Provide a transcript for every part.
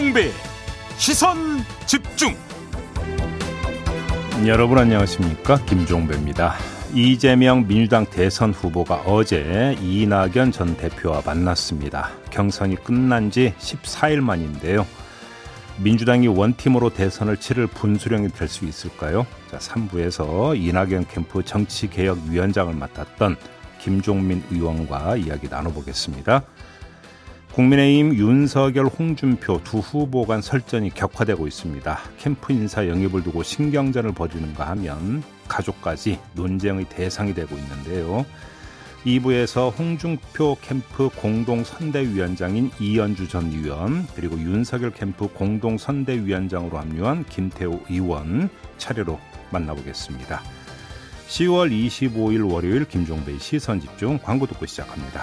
김종배 시선 집중 여러분 안녕하십니까 김종배입니다. 이재명 민주당 대선 후보가 어제 이낙연 전 대표와 만났습니다. 경선이 끝난 지 14일 만인데요. 민주당이 원팀으로 대선을 치를 분수령이 될 수 있을까요? 자, 3부에서 이낙연 캠프 정치개혁위원장을 맡았던 김종민 의원과 이야기 나눠보겠습니다. 국민의힘 윤석열, 홍준표 두 후보 간 설전이 격화되고 있습니다. 캠프 인사 영입을 두고 신경전을 벌이는가 하면 가족까지 논쟁의 대상이 되고 있는데요. 2부에서 홍준표 캠프 공동 선대위원장인 이현주 전 의원 그리고 윤석열 캠프 공동 선대위원장으로 합류한 김태호 의원 차례로 만나보겠습니다. 10월 25일 월요일 김종배의 시선 집중 광고 듣고 시작합니다.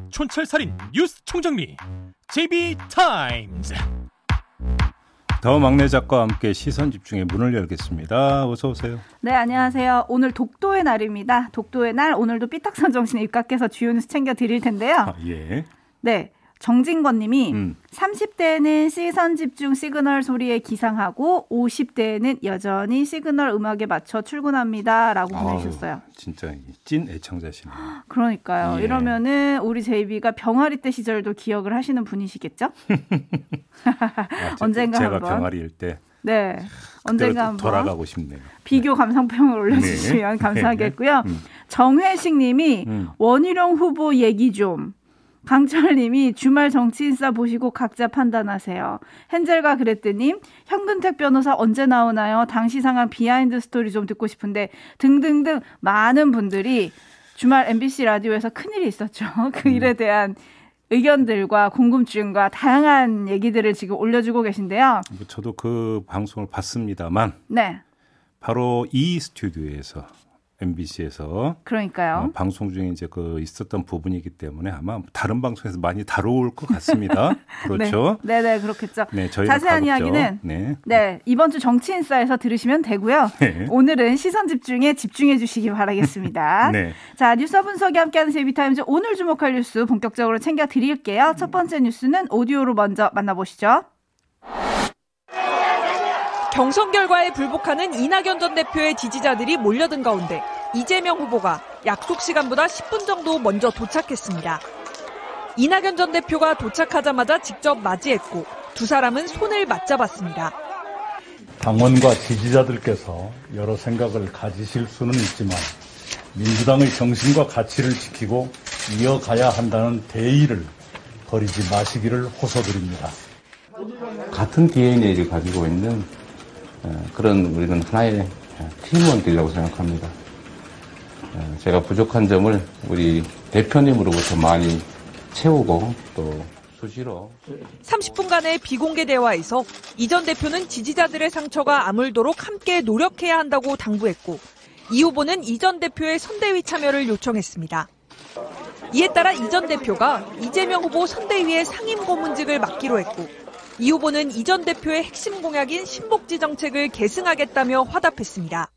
촌철살인 뉴스 총정리 JB타임즈 더 막내 작가와 함께 시선 집중의 문을 열겠습니다. 어서 오세요. 네, 안녕하세요. 오늘 독도의 날입니다. 독도의 날 오늘도 삐딱선 정신에 입각해서 주요 뉴스 챙겨 드릴 텐데요. 아, 예. 네. 정진권 님이 음. 30대는 시선 집중 시그널 소리에 기상하고 50대는 여전히 시그널 음악에 맞춰 출근합니다. 라고 보내주셨어요. 아우, 진짜 찐 애청자시네요. 그러니까요. 예. 이러면은 우리 제이비가 병아리 때 시절도 기억을 하시는 분이시겠죠? 아, 제- 언젠가 제가 한번. 병아리일 때 네. 언젠가 한번 돌아가고 싶네요. 비교 감상평을 올려주시면 네. 감사하겠고요. 음. 정회식 님이 음. 원희룡 후보 얘기 좀. 강철 님이 주말 정치인싸 보시고 각자 판단하세요. 헨젤과 그랬더님, 현근택 변호사 언제 나오나요? 당시 상황 behind story 좀 듣고 싶은데 등등등 많은 분들이 주말 MBC 라디오에서 큰일이 있었죠. 그 음. 일에 대한 의견들과 궁금증과 다양한 얘기들을 지금 올려주고 계신데요. 뭐 저도 그 방송을 봤습니다만 네. 바로 이 스튜디오에서 MBC에서 그러니까요. 어, 방송 중에 이제 그 있었던 부분이기 때문에 아마 다른 방송에서 많이 다뤄올 것 같습니다. 그렇죠? 네, 네, 그렇겠죠. 네, 자세한 가급적, 이야기는 네. 네, 이번 주 정치인싸에서 들으시면 되고요. 네. 오늘은 시선 집중에 집중해 주시기 바라겠습니다. 네. 자, 뉴스 분석이 함께하는 제비타임즈 오늘 주목할 뉴스 본격적으로 챙겨 드릴게요. 첫 번째 뉴스는 오디오로 먼저 만나보시죠. 경선 결과에 불복하는 이낙연 전 대표의 지지자들이 몰려든 가운데 이재명 후보가 약속 시간보다 10분 정도 먼저 도착했습니다. 이낙연 전 대표가 도착하자마자 직접 맞이했고 두 사람은 손을 맞잡았습니다. 당원과 지지자들께서 여러 생각을 가지실 수는 있지만 민주당의 정신과 가치를 지키고 이어가야 한다는 대의를 버리지 마시기를 호소드립니다. 같은 DNA를 가지고 있는 어, 그런 우리는 하나의 팀원들이라고 생각합니다. 어, 제가 부족한 점을 우리 대표님으로부터 많이 채우고 또 수시로 30분간의 비공개 대화에서 이전 대표는 지지자들의 상처가 아물도록 함께 노력해야 한다고 당부했고 이 후보는 이전 대표의 선대위 참여를 요청했습니다. 이에 따라 이전 대표가 이재명 후보 선대위의 상임 고문직을 맡기로 했고 이 후보는 이전 대표의 핵심 공약인 신복지 정책을 계승하겠다며 화답했습니다.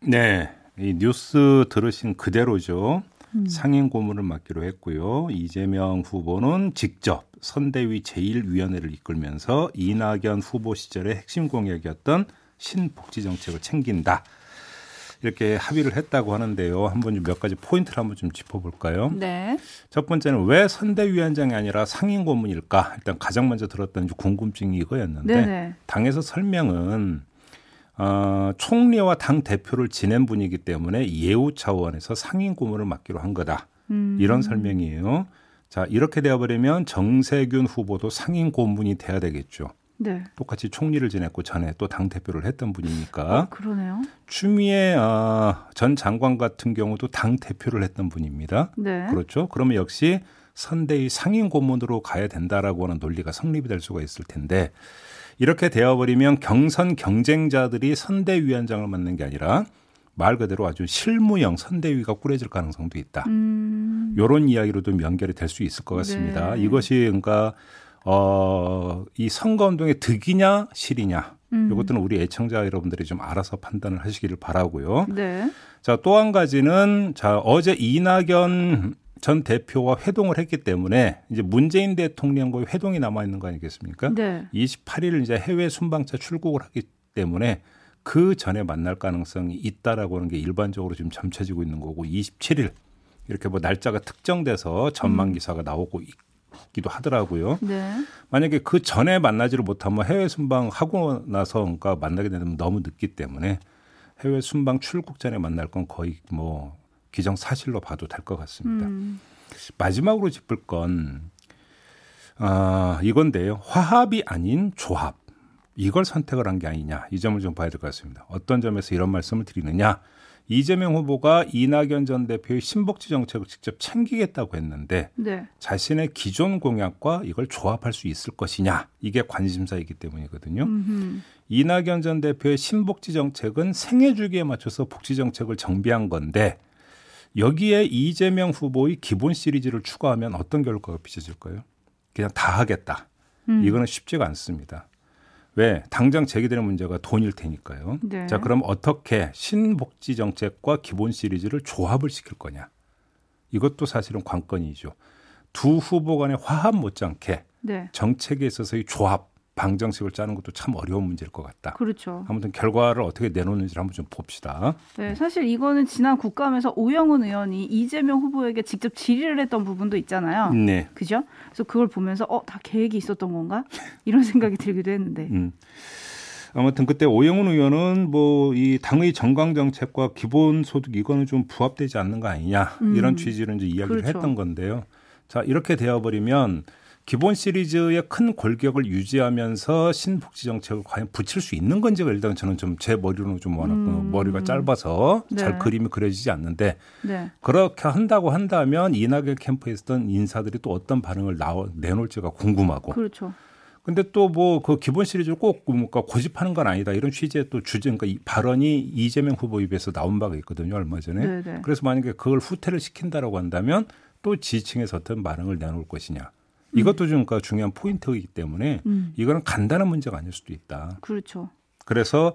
네. 이 뉴스 들으신 그대로죠. 상임 고문을 맡기로 했고요. 이재명 후보는 직접 선대위 제1위원회를 이끌면서 이낙연 후보 시절의 핵심 공약이었던 신복지 정책을 챙긴다. 이렇게 합의를 했다고 하는데요. 한번 몇 가지 포인트를 한번 좀 짚어볼까요? 네. 첫 번째는 왜 선대위원장이 아니라 상임 고문일까? 일단 가장 먼저 들었던 궁금증이 이거였는데 네네. 당에서 설명은 어, 총리와 당 대표를 지낸 분이기 때문에 예우 차원에서 상임 고문을 맡기로 한 거다. 음. 이런 설명이에요. 자 이렇게 되어버리면 정세균 후보도 상임 고문이 돼야 되겠죠. 네. 똑같이 총리를 지냈고 전에 또 당 대표를 했던 분이니까 어, 그러네요. 추미애 어, 전 장관 같은 경우도 당 대표를 했던 분입니다. 네. 그렇죠. 그러면 역시 선대위 상임 고문으로 가야 된다라고 하는 논리가 성립이 될 수가 있을 텐데 이렇게 되어버리면 경선 경쟁자들이 선대위원장을 맡는 게 아니라 말 그대로 아주 실무형 선대위가 꾸려질 가능성도 있다. 음. 요런 이야기로도 연결이 될 수 있을 것 같습니다. 네. 이것이 그러니까 어, 이 선거운동의 득이냐 실이냐 음. 이것들은 우리 애청자 여러분들이 좀 알아서 판단을 하시기를 바라고요. 네. 자, 또 한 가지는 자, 어제 이낙연 전 대표와 회동을 했기 때문에 이제 문재인 대통령과의 회동이 남아 있는 거 아니겠습니까? 네. 28일 이제 해외 순방차 출국을 하기 때문에 그 전에 만날 가능성이 있다라고 하는 게 일반적으로 지금 점쳐지고 있는 거고 27일 이렇게 뭐 날짜가 특정돼서 전망 기사가 나오고 있 기도 하더라고요. 네. 만약에 그 전에 만나지를 못하면 해외 순방 하고 나서 그러니까 만나게 되면 너무 늦기 때문에 해외 순방 출국 전에 만날 건 거의 뭐 기정 사실로 봐도 될 것 같습니다. 음. 마지막으로 짚을 건 아, 이건데요. 화합이 아닌 조합. 이걸 선택을 한 게 아니냐. 이 점을 좀 봐야 될 것 같습니다. 어떤 점에서 이런 말씀을 드리느냐. 이재명 후보가 이낙연 전 대표의 신복지 정책을 직접 챙기겠다고 했는데 네. 자신의 기존 공약과 이걸 조합할 수 있을 것이냐. 이게 관심사이기 때문이거든요. 음흠. 이낙연 전 대표의 신복지 정책은 생애 주기에 맞춰서 복지 정책을 정비한 건데 여기에 이재명 후보의 기본 시리즈를 추가하면 어떤 결과가 빚어질까요? 그냥 다 하겠다. 음. 이거는 쉽지가 않습니다. 왜? 당장 제기되는 문제가 돈일 테니까요. 네. 자, 그럼 어떻게 신복지 정책과 기본 시리즈를 조합을 시킬 거냐? 이것도 사실은 관건이죠. 두 후보 간의 화합 못지않게 네. 정책에 있어서의 조합, 방정식을 짜는 것도 참 어려운 문제일 것 같다. 그렇죠. 아무튼 결과를 어떻게 내놓는지를 한번 좀 봅시다. 네, 사실 이거는 지난 국감에서 오영훈 의원이 이재명 후보에게 직접 질의를 했던 부분도 있잖아요. 네. 그죠? 그래서 그걸 보면서 어, 다 계획이 있었던 건가? 이런 생각이 들기도 했는데. 음. 아무튼 그때 오영훈 의원은 뭐 이 당의 정강 정책과 기본 소득 이거는 좀 부합되지 않는 거 아니냐 음. 이런 취지로 이제 이야기를 그렇죠. 했던 건데요. 자 이렇게 되어 버리면 기본 시리즈의 큰 골격을 유지하면서 신복지 정책을 과연 붙일 수 있는 건지가 일단 저는 좀 제 머리로는 좀 워낙 음. 머리가 짧아서 네. 잘 그림이 그려지지 않는데 네. 그렇게 한다고 한다면 이낙연 캠프에 있었던 인사들이 또 어떤 반응을 나오, 내놓을지가 궁금하고 그렇죠. 근데 또 뭐 그 기본 시리즈를 꼭 뭔가 고집하는 건 아니다 이런 취지의 또 주제 그러니까 이 발언이 이재명 후보 입에서 나온 바가 있거든요 얼마 전에 네, 네. 그래서 만약에 그걸 후퇴를 시킨다라고 한다면 또 지층에서 어떤 반응을 내놓을 것이냐 이것도 좀 그러니까 중요한 포인트이기 때문에 음. 이거는 간단한 문제가 아닐 수도 있다 그렇죠. 그래서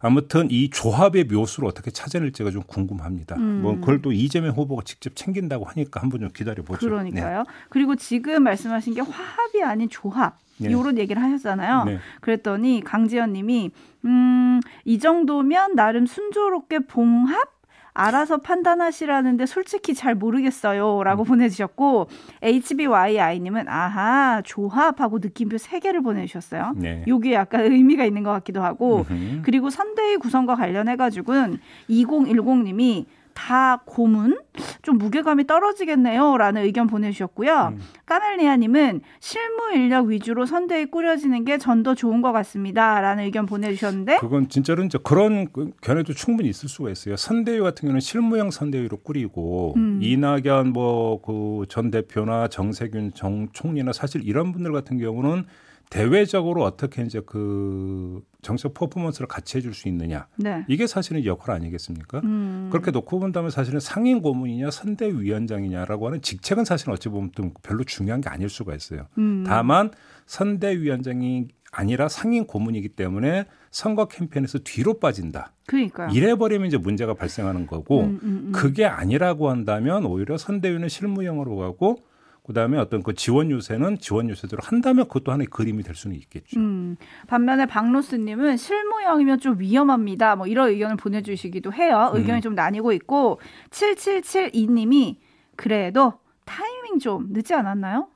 아무튼 이 조합의 묘수를 어떻게 찾아낼지가 좀 궁금합니다. 음. 뭐 그걸 또 이재명 후보가 직접 챙긴다고 하니까 한번 좀 기다려 보죠. 그러니까요. 그리고 지금 말씀하신 게 화합이 아닌 조합. 네. 이런 얘기를 하셨잖아요. 네. 그랬더니 강지연 님이 음, 이 정도면 나름 순조롭게 봉합 알아서 판단하시라는데 솔직히 잘 모르겠어요. 음. 라고 보내주셨고, HBYI님은 아하, 조합하고 느낌표 3개를 보내주셨어요. 네. 요게 약간 의미가 있는 것 같기도 하고, 음흠. 그리고 선대위 구성과 관련해가지고는 2010님이 다 고문? 좀 무게감이 떨어지겠네요. 라는 의견 보내주셨고요. 음. 까멜리아님은 실무 인력 위주로 선대위 꾸려지는 게 전 더 좋은 것 같습니다. 라는 의견 보내주셨는데, 그건 진짜로 이제 그런 그 견해도 충분히 있을 수가 있어요. 선대위 같은 경우는 실무형 선대위로 꾸리고 음. 이낙연 뭐 그 전 대표나 정세균 정 총리나 사실 이런 분들 같은 경우는 대외적으로 어떻게 이제 그 정책 퍼포먼스를 같이 해줄 수 있느냐 네. 이게 사실은 역할 아니겠습니까? 음, 그렇게 놓고 본다면 사실은 상임 고문이냐 선대위원장이냐라고 하는 직책은 사실 어찌 보면 좀 별로 중요한 게 아닐 수가 있어요. 음, 다만 선대위원장이 아니라 상임 고문이기 때문에 선거 캠페인에서 뒤로 빠진다. 그러니까요. 이래버리면 이제 문제가 발생하는 거고 음, 음, 음. 그게 아니라고 한다면 오히려 선대위는 실무형으로 가고 그다음에 어떤 그 지원 유세는 지원 유세대로 한다면 그것도 하나의 그림이 될 수는 있겠죠. 음, 반면에 박로스님은 실무형이면 좀 위험합니다. 뭐 이런 의견을 보내주시기도 해요. 의견이 음. 좀 나뉘고 있고 7772님이 그래도 타이밍 좀 늦지 않았나요?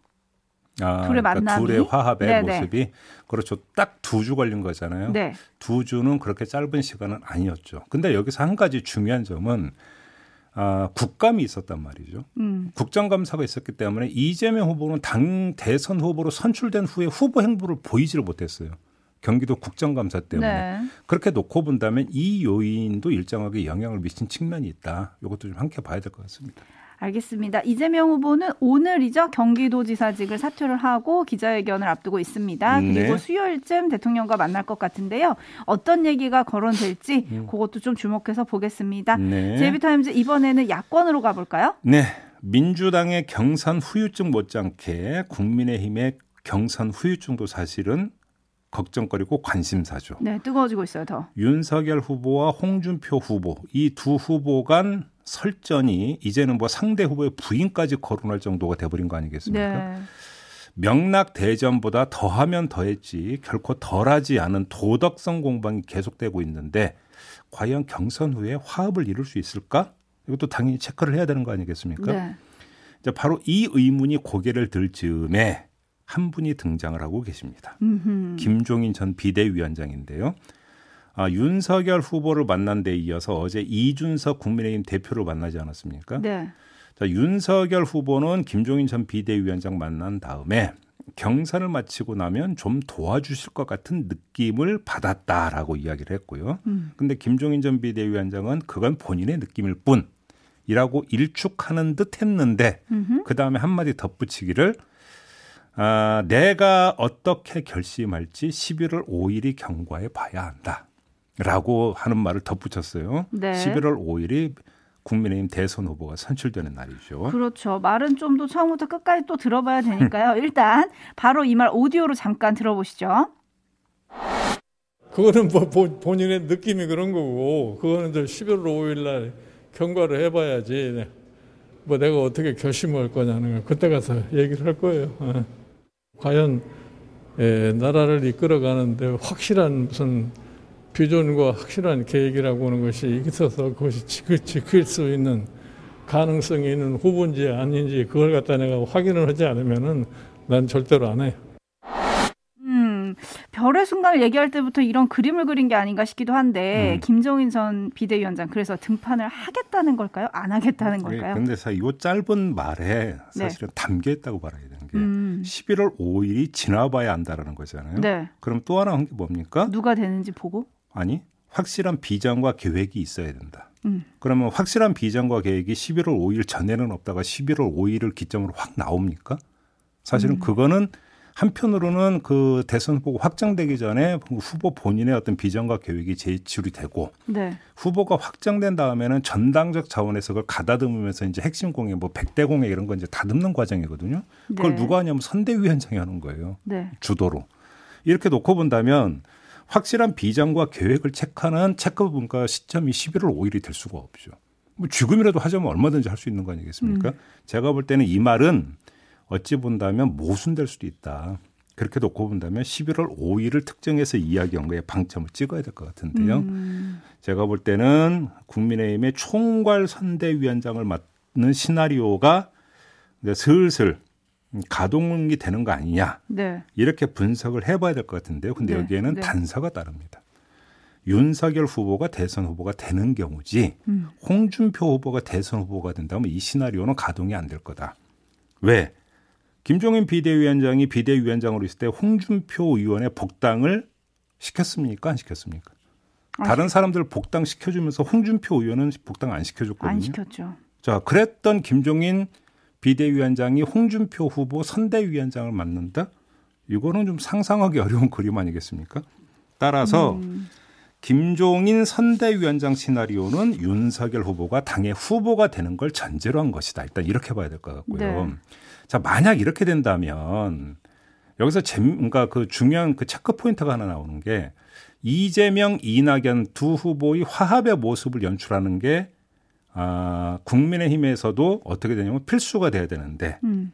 아, 둘의 그러니까? 둘의 화합의 네네. 모습이 그렇죠. 딱 두 주 걸린 거잖아요. 네. 두 주는 그렇게 짧은 시간은 아니었죠. 근데 여기서 한 가지 중요한 점은 아, 국감이 있었단 말이죠. 음. 국정감사가 있었기 때문에 이재명 후보는 당 대선 후보로 선출된 후에 후보 행보를 보이지를 못했어요. 경기도 국정감사 때문에 네. 그렇게 놓고 본다면 이 요인도 일정하게 영향을 미친 측면이 있다. 이것도 좀 함께 봐야 될 것 같습니다. 알겠습니다. 이재명 후보는 오늘이죠 경기도지사직을 사퇴를 하고 기자회견을 앞두고 있습니다. 네. 그리고 수요일쯤 대통령과 만날 것 같은데요. 어떤 얘기가 거론될지 음. 그것도 좀 주목해서 보겠습니다. 네. 제비타임즈 이번에는 야권으로 가볼까요? 네. 민주당의 경선 후유증 못지않게 국민의힘의 경선 후유증도 사실은 걱정거리고 관심사죠. 네, 뜨거워지고 있어요 더. 윤석열 후보와 홍준표 후보 이 두 후보 간 설전이 이제는 뭐 상대 후보의 부인까지 거론할 정도가 돼버린 거 아니겠습니까? 네. 명락 대전보다 더하면 더했지 결코 덜하지 않은 도덕성 공방이 계속되고 있는데 과연 경선 후에 화합을 이룰 수 있을까? 이것도 당연히 체크를 해야 되는 거 아니겠습니까? 네. 이제 바로 이 의문이 고개를 들 즈음에 한 분이 등장을 하고 계십니다. 음흠. 김종인 전 비대위원장인데요. 아, 윤석열 후보를 만난 데 이어서 어제 이준석 국민의힘 대표를 만나지 않았습니까? 네. 자, 윤석열 후보는 김종인 전 비대위원장 만난 다음에 경선을 마치고 나면 좀 도와주실 것 같은 느낌을 받았다라고 이야기를 했고요. 음. 근데 김종인 전 비대위원장은 그건 본인의 느낌일 뿐이라고 일축하는 듯 했는데. 그 다음에 한마디 덧붙이기를 아, 내가 어떻게 결심할지 11월 5일이 경과해 봐야 한다. 라고 하는 말을 덧붙였어요. 네. 11월 5일이 국민의힘 대선 후보가 선출되는 날이죠. 그렇죠. 말은 좀 더 처음부터 끝까지 또 들어봐야 되니까요. 일단 바로 이 말 오디오로 잠깐 들어보시죠. 그거는 뭐 본- 본인의 느낌이 그런 거고 그거는 이제 11월 5일 날 경과를 해봐야지 뭐 내가 어떻게 결심할 거냐는 거 그때 가서 얘기를 할 거예요. 어. 과연 에, 나라를 이끌어가는데 확실한 무슨 비전과 확실한 계획이라고 하는 것이 있어서 그것이 지킬, 지킬 수 있는 가능성이 있는 후보인지 아닌지 그걸 갖다 내가 확인을 하지 않으면은 난 절대로 안 해요. 음, 별의 순간을 얘기할 때부터 이런 그림을 그린 게 아닌가 싶기도 한데 음. 김종인 전 비대위원장 그래서 등판을 하겠다는 걸까요? 안 하겠다는 걸까요? 근데 사, 이 짧은 말에 사실은 담겨 있다고 말해야 되는 게 네. 음, 11월 5일이 지나봐야 안다라는 거잖아요. 네. 그럼 또 하나 한 게 뭡니까? 누가 되는지 보고. 아니, 확실한 비전과 계획이 있어야 된다. 음. 그러면 확실한 비전과 계획이 11월 5일 전에는 없다가 11월 5일을 기점으로 확 나옵니까? 사실은 음. 그거는 한편으로는 그 대선 후보가 확정되기 전에 후보 본인의 어떤 비전과 계획이 제출이 되고 네. 후보가 확정된 다음에는 전당적 차원에서 그걸 가다듬으면서 이제 핵심 공약 뭐 백대 공약 이런 건 이제 다듬는 과정이거든요. 그걸 네. 누가 하냐면 선대위원장이 하는 거예요. 네. 주도로. 이렇게 놓고 본다면 확실한 비전과 계획을 체크하는 체크 분과 시점이 11월 5일이 될 수가 없죠. 뭐 지금이라도 하자면 얼마든지 할 수 있는 거 아니겠습니까? 제가 볼 때는 이 말은 어찌 본다면 모순될 수도 있다. 그렇게 놓고 본다면 11월 5일을 특정해서 이야기한 거에 방점을 찍어야 될 것 같은데요. 음, 제가 볼 때는 국민의힘의 총괄 선대위원장을 맡는 시나리오가 이제 슬슬 가동이 되는 거 아니냐. 네. 이렇게 분석을 해봐야 될 것 같은데요. 근데 네, 여기에는 네. 단서가 따릅니다. 윤석열 후보가 대선 후보가 되는 경우지 음. 홍준표 후보가 대선 후보가 된다면 이 시나리오는 가동이 안 될 거다. 왜? 김종인 비대위원장이 비대위원장으로 있을 때 홍준표 의원의 복당을 시켰습니까? 안 시켰습니까? 안 다른 사람들 복당 시켜주면서 홍준표 의원은 복당 안 시켜줬거든요. 안 시켰죠. 자, 그랬던 김종인 비대위원장이 홍준표 후보 선대위원장을 맡는다? 이거는 좀 상상하기 어려운 그림 아니겠습니까? 따라서 음. 김종인 선대위원장 시나리오는 윤석열 후보가 당의 후보가 되는 걸 전제로 한 것이다. 일단 이렇게 봐야 될 것 같고요. 네. 자, 만약 이렇게 된다면 여기서 재 그러니까 그 중요한 그 체크 포인트가 하나 나오는 게 이재명, 이낙연 두 후보의 화합의 모습을 연출하는 게 아, 국민의힘에서도 어떻게 되냐면 필수가 돼야 되는데 음.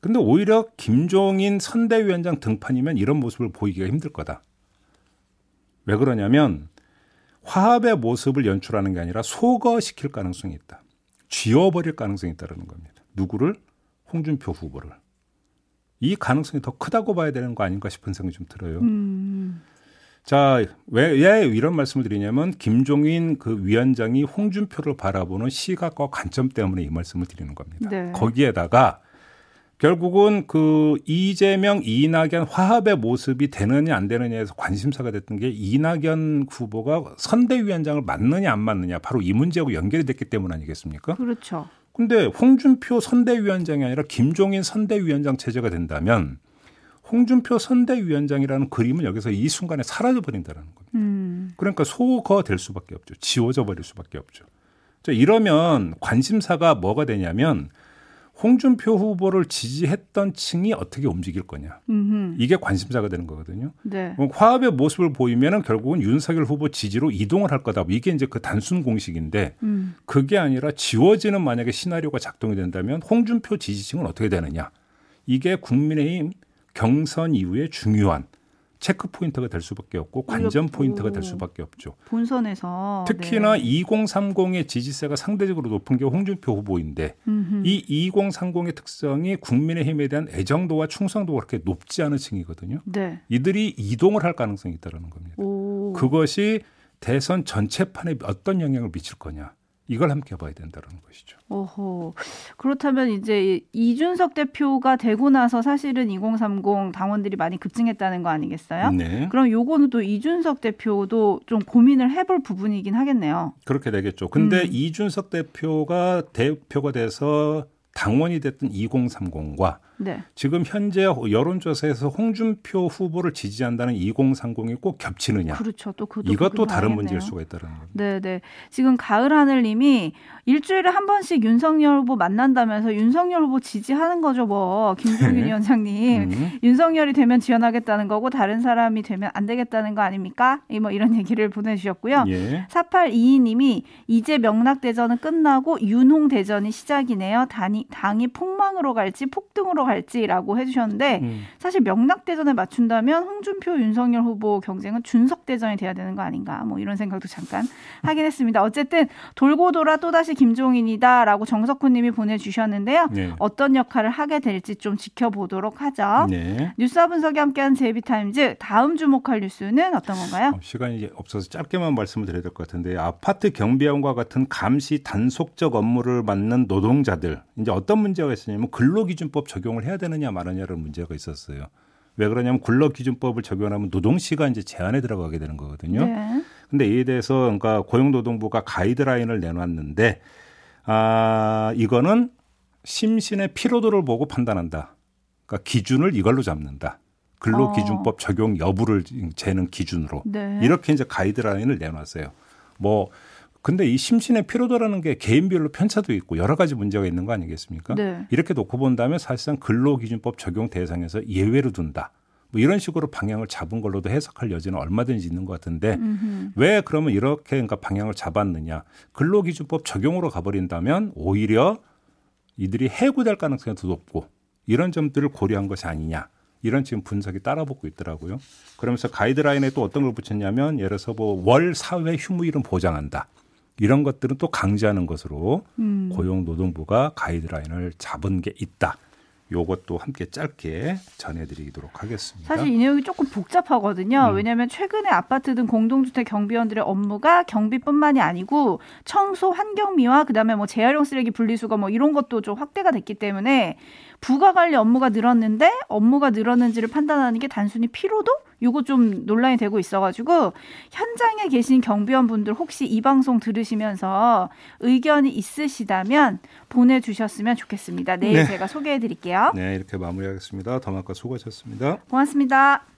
근데 오히려 김종인 선대위원장 등판이면 이런 모습을 보이기가 힘들 거다. 왜 그러냐면 화합의 모습을 연출하는 게 아니라 소거시킬 가능성이 있다. 쥐어버릴 가능성이 있다는 겁니다. 누구를? 홍준표 후보를. 이 가능성이 더 크다고 봐야 되는 거 아닌가 싶은 생각이 좀 들어요. 음. 자, 왜, 왜 이런 말씀을 드리냐면 김종인 그 위원장이 홍준표를 바라보는 시각과 관점 때문에 이 말씀을 드리는 겁니다. 네. 거기에다가 결국은 그 이재명, 이낙연 화합의 모습이 되느냐 안 되느냐에서 관심사가 됐던 게 이낙연 후보가 선대위원장을 맞느냐 안 맞느냐 바로 이 문제하고 연결이 됐기 때문 아니겠습니까? 그렇죠. 근데 홍준표 선대위원장이 아니라 김종인 선대위원장 체제가 된다면 홍준표 선대위원장이라는 그림은 여기서 이 순간에 사라져 버린다는 겁니다. 음. 그러니까 소거 될 수밖에 없죠. 지워져 버릴 수밖에 없죠. 자, 이러면 관심사가 뭐가 되냐면 홍준표 후보를 지지했던 층이 어떻게 움직일 거냐. 음흠. 이게 관심사가 되는 거거든요. 네. 그럼 화합의 모습을 보이면은 결국은 윤석열 후보 지지로 이동을 할 거다. 이게 이제 그 단순 공식인데 음. 그게 아니라 찢어지는 만약에 시나리오가 작동이 된다면 홍준표 지지층은 어떻게 되느냐. 이게 국민의힘 경선 이후에 중요한 체크 포인트가 될 수밖에 없고 관전. 포인트가 될 수밖에 없죠. 본선에서 특히나 네. 2030의 지지세가 상대적으로 높은 게 홍준표 후보인데 음흠. 이 2030의 특성이 국민의힘에 대한 애정도와 충성도가 그렇게 높지 않은 층이거든요. 네. 이들이 이동을 할 가능성이 있다는 겁니다. 오. 그것이 대선 전체판에 어떤 영향을 미칠 거냐. 이걸 함께 봐야 된다는 것이죠. 오호. 그렇다면 이제 이- 이준석 대표가 되고 나서 사실은 2030 당원들이 많이 급증했다는 거 아니겠어요? 네. 그럼 요거는 또 이준석 대표도 좀 고민을 해볼 부분이긴 하겠네요. 그렇게 되겠죠. 근데 음. 이준석 대표가 대표가 돼서 당원이 됐던 2030과 네. 지금 현재 여론조사에서 홍준표 후보를 지지한다는 2030이 꼭 겹치느냐. 그렇죠. 또 이것도 다른. 문제일 수가 있다는 겁니다. 네, 네. 지금 가을 하늘님이 일주일에 한 번씩 윤석열 후보 만난다면서 윤석열 후보 지지하는 거죠, 뭐 김종인 네. 위원장님. 음. 윤석열이 되면 지원하겠다는 거고 다른 사람이 되면 안 되겠다는 거 아닙니까? 이뭐 이런 얘기를 보내주셨고요. 예. 4822님이 이제 명락대전은 끝나고 윤홍대전이 시작이네요. 당이, 당이 폭망으로 갈지 폭등으로 갈지 라고 해주셨는데 음. 사실 명락 대전에 맞춘다면 홍준표 윤석열 후보 경쟁은 준석 대전이 돼야 되는 거 아닌가 뭐 이런 생각도 잠깐 하긴 했습니다. 어쨌든 돌고 돌아 또 다시 김종인이다라고 정석훈님이 보내주셨는데요. 네. 어떤 역할을 하게 될지 좀 지켜보도록 하죠. 네. 뉴스와 분석이 함께한 제이비타임즈 다음 주목할 뉴스는 어떤 건가요? 어, 시간이 없어서 짧게만 말씀을 드려야 될 것 같은데 아파트 경비원과 같은 감시 단속적 업무를 맡는 노동자들 이제 어떤 문제가 있었냐면 근로기준법 적용을 해야 되느냐 말느냐라는 문제가 있었어요. 왜 그러냐면 근로기준법을 적용하면 노동시간 이제 제한에 들어가게 되는 거거든요. 네. 근데 이에 대해서 그러니까 고용노동부가 가이드라인을 내놨는데 아 이거는 심신의 피로도를 보고 판단한다. 그러니까 기준을 이걸로 잡는다. 근로기준법 적용 여부를 재는 기준으로 네. 이렇게 이제 가이드라인을 내놨어요. 뭐 근데 이 심신의 피로도라는 게 개인별로 편차도 있고 여러 가지 문제가 있는 거 아니겠습니까? 네. 이렇게 놓고 본다면 사실상 근로기준법 적용 대상에서 예외로 둔다. 뭐 이런 식으로 방향을 잡은 걸로도 해석할 여지는 얼마든지 있는 것 같은데 음흠. 왜 그러면 이렇게 그러니까 방향을 잡았느냐? 근로기준법 적용으로 가버린다면 오히려 이들이 해고될 가능성이 더 높고 이런 점들을 고려한 것이 아니냐. 이런 지금 분석이 따라붙고 있더라고요. 그러면서 가이드라인에 또 어떤 걸 붙였냐면 예를 들어서 뭐 월 사회 휴무일은 보장한다. 이런 것들은 또 강제하는 것으로 음. 고용노동부가 가이드라인을 잡은 게 있다. 요것도 함께 짧게 전해드리도록 하겠습니다. 사실 이 내용이 조금 복잡하거든요. 음. 왜냐하면 최근에 아파트 등 공동주택 경비원들의 업무가 경비뿐만이 아니고 청소, 환경미화, 그다음에 뭐 재활용 쓰레기 분리수거 뭐 이런 것도 좀 확대가 됐기 때문에 부가 관리 업무가 늘었는데 업무가 늘었는지를 판단하는 게 단순히 피로도? 요거 좀 논란이 되고 있어가지고 현장에 계신 경비원 분들 혹시 이 방송 들으시면서 의견이 있으시다면 보내주셨으면 좋겠습니다. 내일 네. 제가 소개해드릴게요. 네, 이렇게 마무리하겠습니다. 더마카 수고하셨습니다. 고맙습니다.